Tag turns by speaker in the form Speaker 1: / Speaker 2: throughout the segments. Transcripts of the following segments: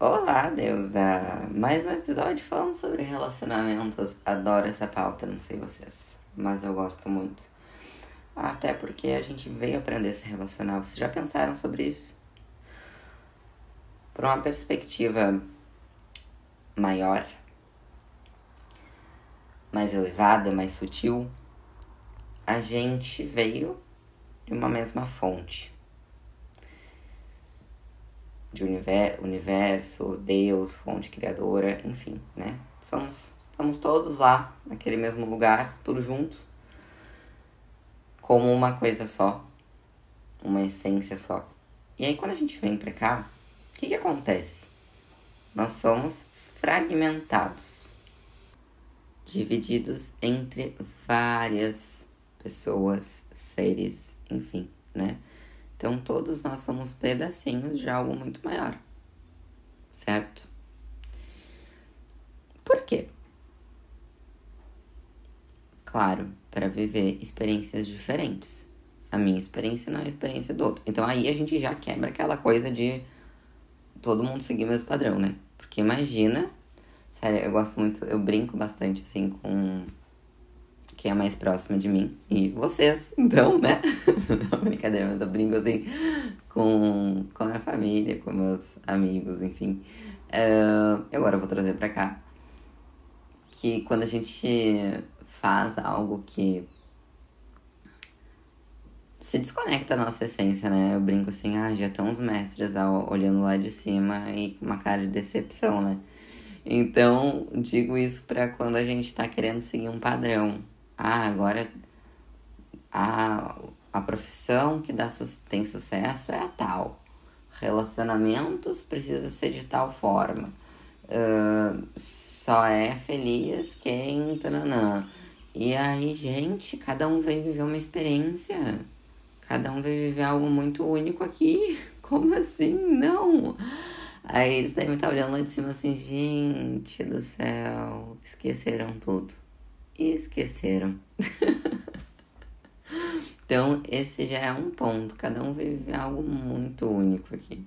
Speaker 1: Olá, deusa! Mais um episódio falando sobre relacionamentos. Adoro essa pauta, não sei vocês, mas eu gosto muito. Até porque a gente veio aprender a se relacionar. Vocês já pensaram sobre isso? Por uma perspectiva maior, mais elevada, mais sutil, a gente veio de uma mesma fonte de universo, Deus, fonte criadora, enfim, né? Somos, estamos todos lá, naquele mesmo lugar, todos juntos, como uma coisa só, uma essência só. E aí quando a gente vem pra cá, o que, que acontece? Nós somos fragmentados, divididos entre várias pessoas, seres, enfim, né? Então todos nós somos pedacinhos de algo muito maior, certo? Por quê? Claro, para viver experiências diferentes. A minha experiência não é a experiência do outro. Então aí a gente já quebra aquela coisa de todo mundo seguir o mesmo padrão, né? Porque imagina, sério, eu gosto muito, eu brinco bastante assim com quem é mais próxima de mim e vocês, então, né? Não, brincadeira, mas eu brinco assim com, com a minha família, com meus amigos, enfim. Uh, agora eu vou trazer pra cá que quando a gente faz algo que se desconecta da nossa essência, né? Eu brinco assim, ah, já estão os mestres olhando lá de cima e com uma cara de decepção, né? Então, digo isso para quando a gente tá querendo seguir um padrão ah, agora a, a profissão que dá, tem sucesso é a tal. Relacionamentos precisa ser de tal forma. Uh, só é feliz quem. Tananã. E aí, gente, cada um vem viver uma experiência. Cada um veio viver algo muito único aqui. Como assim? Não! Aí eles devem estar olhando lá de cima assim, gente do céu, esqueceram tudo e esqueceram. então, esse já é um ponto. Cada um vive algo muito único aqui.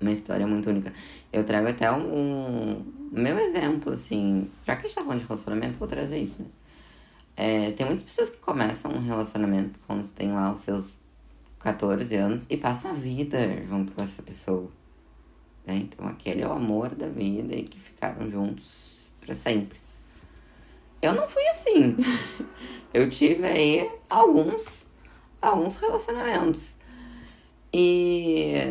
Speaker 1: Uma história muito única. Eu trago até um, meu exemplo, assim. Já que a gente tá falando de relacionamento, vou trazer isso, né? É, tem muitas pessoas que começam um relacionamento quando tem lá os seus 14 anos e passam a vida junto com essa pessoa. Né? Então, aquele é o amor da vida e que ficaram juntos para sempre. Eu não fui assim. Eu tive aí alguns, alguns relacionamentos. E,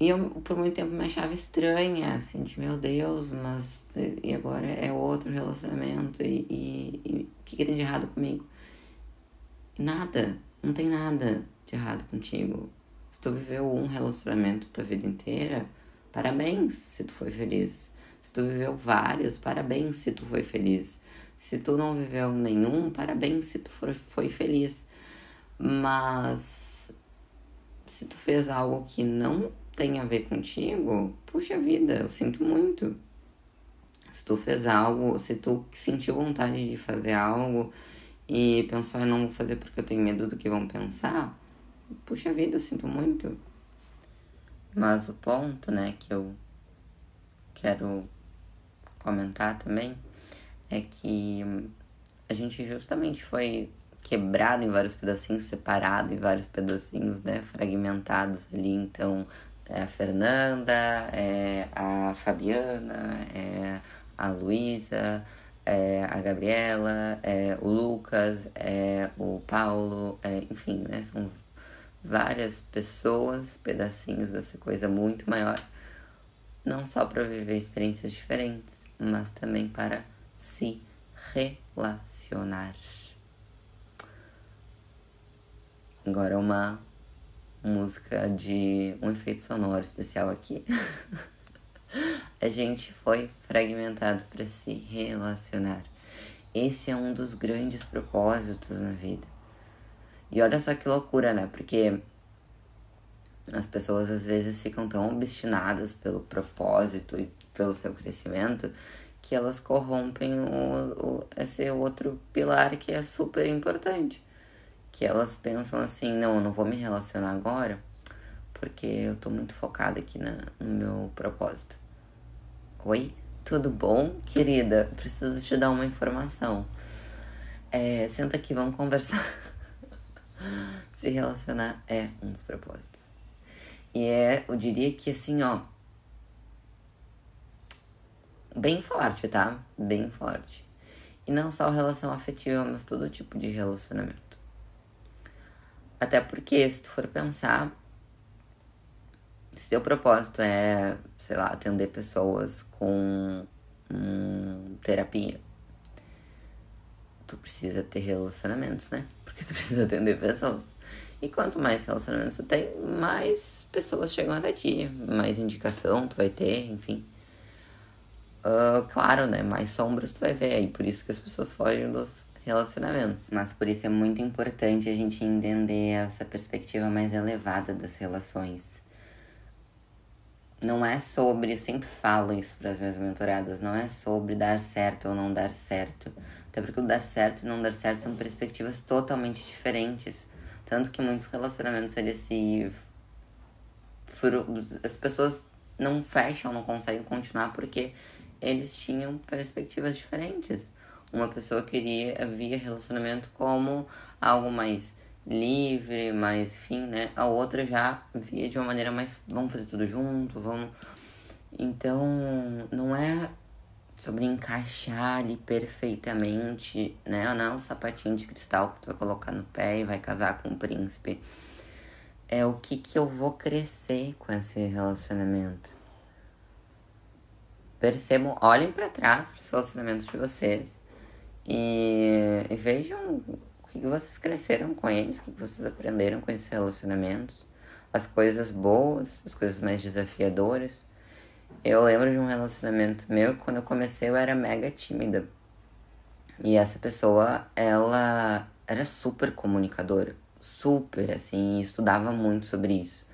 Speaker 1: e eu por muito tempo me achava estranha, assim, de meu Deus, mas e agora é outro relacionamento e, o que, que tem de errado comigo? Nada, não tem nada de errado contigo. Se tu viveu um relacionamento tua vida inteira, parabéns se tu foi feliz. Se tu viveu vários, parabéns se tu foi feliz. Se tu não viveu nenhum, parabéns se tu for, foi feliz. Mas se tu fez algo que não tem a ver contigo, puxa vida, eu sinto muito. Se tu fez algo, se tu sentiu vontade de fazer algo e pensou, eu não vou fazer porque eu tenho medo do que vão pensar, puxa vida, eu sinto muito. Mas o ponto, né, que eu quero comentar também é que a gente justamente foi quebrado em vários pedacinhos, separado em vários pedacinhos, né, fragmentados ali. Então, é a Fernanda, é a Fabiana, é a Luísa, é a Gabriela, é o Lucas, é o Paulo, é, enfim, né, são várias pessoas, pedacinhos dessa coisa muito maior, não só para viver experiências diferentes, mas também para se relacionar. Agora uma música de um efeito sonoro especial aqui. a gente foi fragmentado para se relacionar. Esse é um dos grandes propósitos na vida. E olha só que loucura, né? Porque as pessoas às vezes ficam tão obstinadas pelo propósito e pelo seu crescimento que elas corrompem o, o, esse outro pilar que é super importante. Que elas pensam assim, não, eu não vou me relacionar agora, porque eu tô muito focada aqui na, no meu propósito. Oi? Tudo bom, querida? Preciso te dar uma informação. É, senta aqui, vamos conversar. Se relacionar é um dos propósitos. E é, eu diria que assim, ó. Bem forte, tá? Bem forte. E não só relação afetiva, mas todo tipo de relacionamento. Até porque, se tu for pensar, se teu propósito é, sei lá, atender pessoas com hum, terapia, tu precisa ter relacionamentos, né? Porque tu precisa atender pessoas. E quanto mais relacionamentos tu tem, mais pessoas chegam até ti, mais indicação tu vai ter, enfim. Uh, claro, né? Mais sombras tu vai ver, e por isso que as pessoas fogem dos relacionamentos. Mas por isso é muito importante a gente entender essa perspectiva mais elevada das relações. Não é sobre, eu sempre falo isso para as minhas mentoradas, não é sobre dar certo ou não dar certo. Até porque o dar certo e não dar certo são perspectivas totalmente diferentes. Tanto que muitos relacionamentos eles se. As pessoas não fecham, não conseguem continuar porque eles tinham perspectivas diferentes. Uma pessoa queria via relacionamento como algo mais livre, mais enfim, né? A outra já via de uma maneira mais vamos fazer tudo junto, vamos. Então, não é sobre encaixar ali perfeitamente, né? Não é um sapatinho de cristal que tu vai colocar no pé e vai casar com o príncipe. É o que que eu vou crescer com esse relacionamento. Percebam, olhem para trás para os relacionamentos de vocês e, e vejam o que, vocês cresceram com eles, o que, que vocês aprenderam com esses relacionamentos, as coisas boas, as coisas mais desafiadoras eu lembro de um relacionamento meu que quando eu comecei eu era mega tímida. E essa pessoa, ela era super comunicadora. Super, assim, estudava muito sobre isso.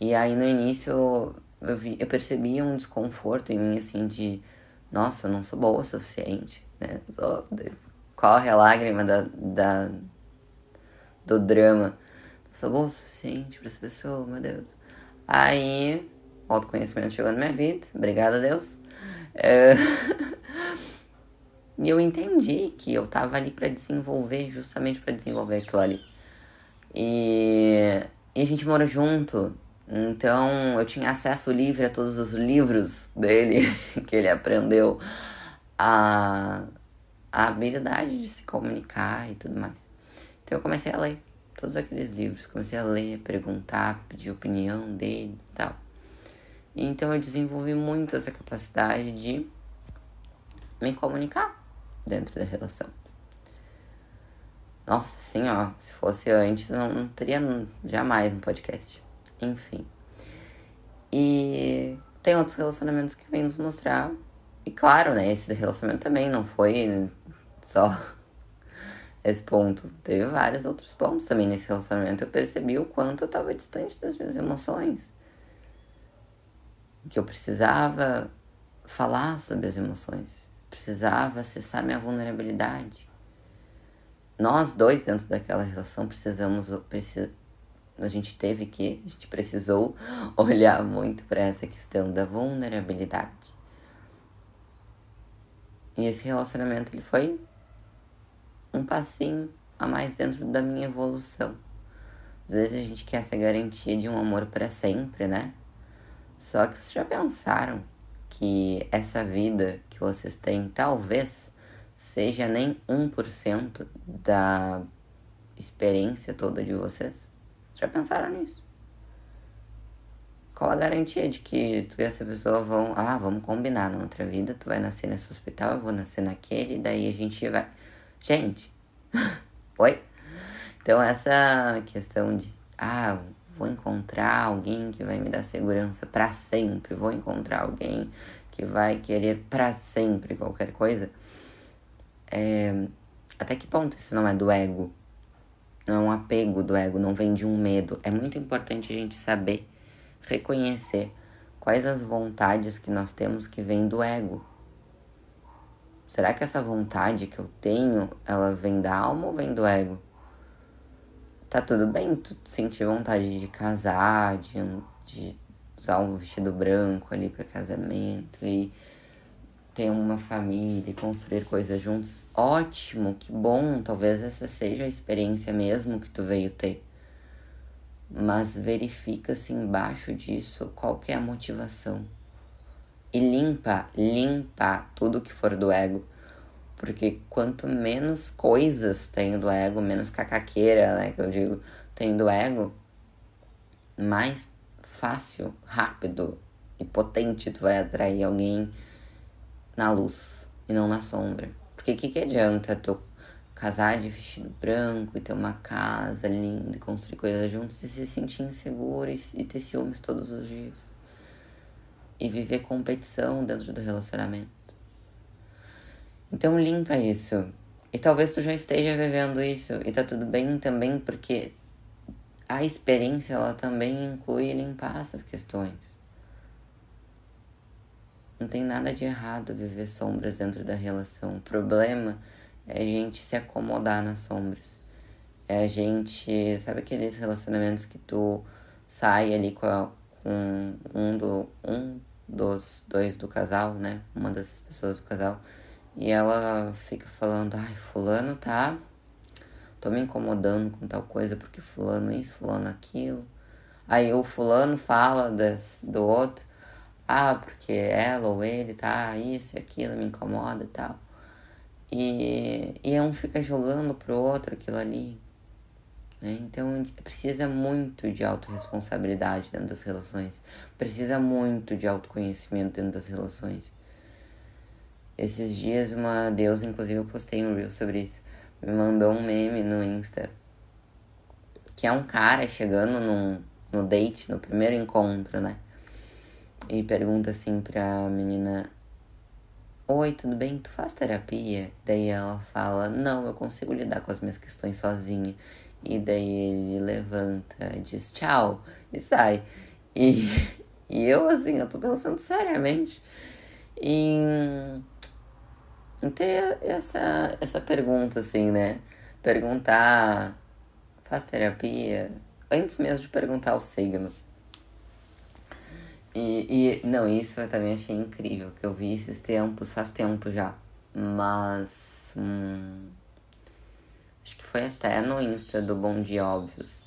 Speaker 1: E aí no início eu, vi, eu percebia um desconforto em mim, assim, de nossa, eu não sou boa o suficiente, né? corre a lágrima da, da, do drama. Não sou boa o suficiente pra essa pessoa, meu Deus. Aí autoconhecimento chegou na minha vida, obrigada a Deus. É... e eu entendi que eu tava ali para desenvolver, justamente para desenvolver aquilo ali. E... e a gente mora junto, então eu tinha acesso livre a todos os livros dele que ele aprendeu a, a habilidade de se comunicar e tudo mais. Então eu comecei a ler todos aqueles livros, comecei a ler, perguntar, pedir opinião dele e tal. Então eu desenvolvi muito essa capacidade de me comunicar dentro da relação. Nossa, assim, ó, se fosse antes, não, não teria jamais um podcast. Enfim. E tem outros relacionamentos que vêm nos mostrar. E claro, né, esse relacionamento também não foi só esse ponto. Teve vários outros pontos também nesse relacionamento. Eu percebi o quanto eu tava distante das minhas emoções que eu precisava falar sobre as emoções, precisava acessar minha vulnerabilidade. Nós dois dentro daquela relação precisamos precis, a gente teve que, a gente precisou olhar muito para essa questão da vulnerabilidade. E esse relacionamento ele foi um passinho a mais dentro da minha evolução. Às vezes a gente quer essa garantia de um amor para sempre, né? Só que vocês já pensaram que essa vida que vocês têm talvez seja nem 1% da experiência toda de vocês? Já pensaram nisso? Qual a garantia de que tu e essa pessoa vão, ah, vamos combinar na outra vida, tu vai nascer nesse hospital, eu vou nascer naquele, daí a gente vai. Gente, oi? Então essa questão de, ah, vou encontrar alguém que vai me dar segurança para sempre, vou encontrar alguém que vai querer para sempre qualquer coisa. É, até que ponto isso não é do ego? Não é um apego do ego, não vem de um medo. É muito importante a gente saber reconhecer quais as vontades que nós temos que vêm do ego. Será que essa vontade que eu tenho, ela vem da alma ou vem do ego? tá tudo bem tu sentir vontade de casar, de, de usar um vestido branco ali para casamento e ter uma família e construir coisas juntos. Ótimo, que bom, talvez essa seja a experiência mesmo que tu veio ter. Mas verifica se embaixo disso qual é a motivação. E limpa, limpa tudo que for do ego. Porque quanto menos coisas tem do ego, menos cacaqueira, né, que eu digo, tem do ego, mais fácil, rápido e potente tu vai atrair alguém na luz e não na sombra. Porque o que, que adianta tu casar de vestido branco e ter uma casa linda e construir coisas juntos e se sentir inseguro e, e ter ciúmes todos os dias? E viver competição dentro do relacionamento. Então limpa isso. E talvez tu já esteja vivendo isso e tá tudo bem também, porque a experiência ela também inclui limpar essas questões. Não tem nada de errado viver sombras dentro da relação. O problema é a gente se acomodar nas sombras. É a gente. Sabe aqueles relacionamentos que tu sai ali com, a, com um, do, um dos dois do casal, né? Uma das pessoas do casal e ela fica falando, ai, fulano tá. Tô me incomodando com tal coisa porque fulano isso, fulano aquilo. Aí o fulano fala das, do outro, ah, porque ela ou ele tá, isso e aquilo me incomoda e tal. E, e um fica jogando pro outro aquilo ali. Né? Então precisa muito de autorresponsabilidade dentro das relações. Precisa muito de autoconhecimento dentro das relações. Esses dias uma deusa, inclusive eu postei um reel sobre isso, me mandou um meme no Insta. Que é um cara chegando num, no date, no primeiro encontro, né? E pergunta assim pra menina: Oi, tudo bem? Tu faz terapia? Daí ela fala: Não, eu consigo lidar com as minhas questões sozinha. E daí ele levanta, diz tchau e sai. E, e eu, assim, eu tô pensando seriamente em ter essa, essa pergunta, assim, né? Perguntar, faz terapia, antes mesmo de perguntar o signo. E, e não, isso eu também achei incrível, que eu vi esses tempos, faz tempo já. Mas. Hum, acho que foi até no Insta do Bom Dia Óbvios.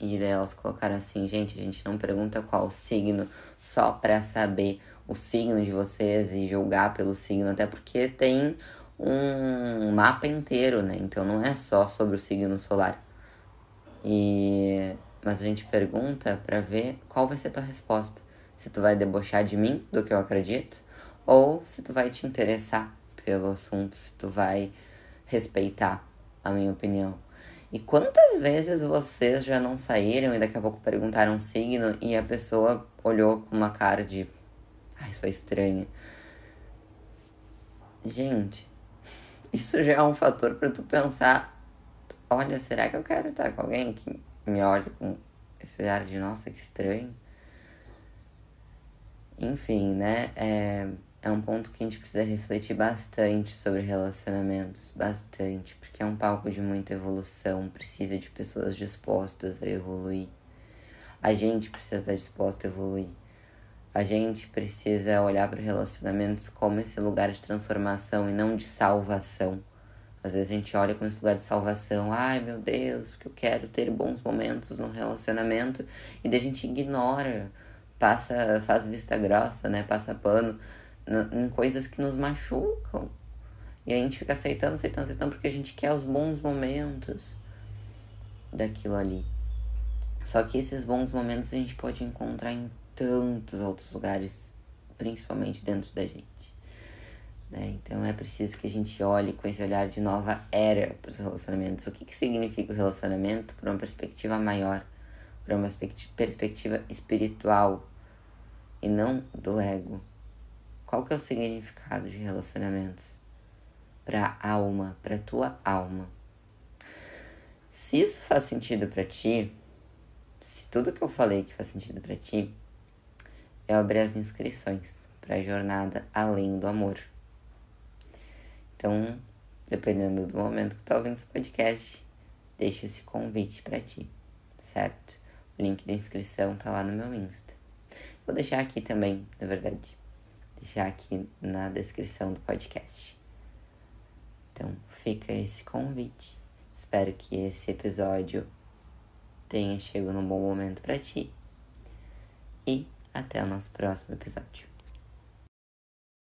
Speaker 1: E daí elas colocaram assim, gente, a gente não pergunta qual signo só pra saber o signo de vocês e julgar pelo signo, até porque tem um mapa inteiro, né? Então não é só sobre o signo solar. E mas a gente pergunta para ver qual vai ser a tua resposta. Se tu vai debochar de mim, do que eu acredito, ou se tu vai te interessar pelo assunto, se tu vai respeitar a minha opinião. E quantas vezes vocês já não saíram e daqui a pouco perguntaram signo e a pessoa olhou com uma cara de Ai, sou estranha. Gente, isso já é um fator para tu pensar: olha, será que eu quero estar com alguém que me olha com esse ar de nossa, que estranho? Enfim, né? É, é um ponto que a gente precisa refletir bastante sobre relacionamentos, bastante, porque é um palco de muita evolução, precisa de pessoas dispostas a evoluir. A gente precisa estar disposta a evoluir. A gente precisa olhar para relacionamentos como esse lugar de transformação e não de salvação. Às vezes a gente olha com esse lugar de salvação, ai meu Deus, porque eu quero ter bons momentos no relacionamento, e daí a gente ignora, passa, faz vista grossa, né? Passa pano em coisas que nos machucam. E a gente fica aceitando, aceitando, aceitando, porque a gente quer os bons momentos daquilo ali. Só que esses bons momentos a gente pode encontrar em tantos outros lugares, principalmente dentro da gente. Né? Então é preciso que a gente olhe com esse olhar de nova era para os relacionamentos. O que, que significa o relacionamento por uma perspectiva maior, por uma perspectiva espiritual e não do ego? Qual que é o significado de relacionamentos para a alma, para tua alma? Se isso faz sentido para ti, se tudo que eu falei que faz sentido para ti, é abrir as inscrições para a jornada além do amor. Então, dependendo do momento que tu tá ouvindo esse podcast, deixo esse convite para ti, certo? Link de inscrição tá lá no meu Insta. Vou deixar aqui também, na verdade. Deixar aqui na descrição do podcast. Então, fica esse convite. Espero que esse episódio tenha chegado num bom momento para ti. E até o nosso próximo episódio.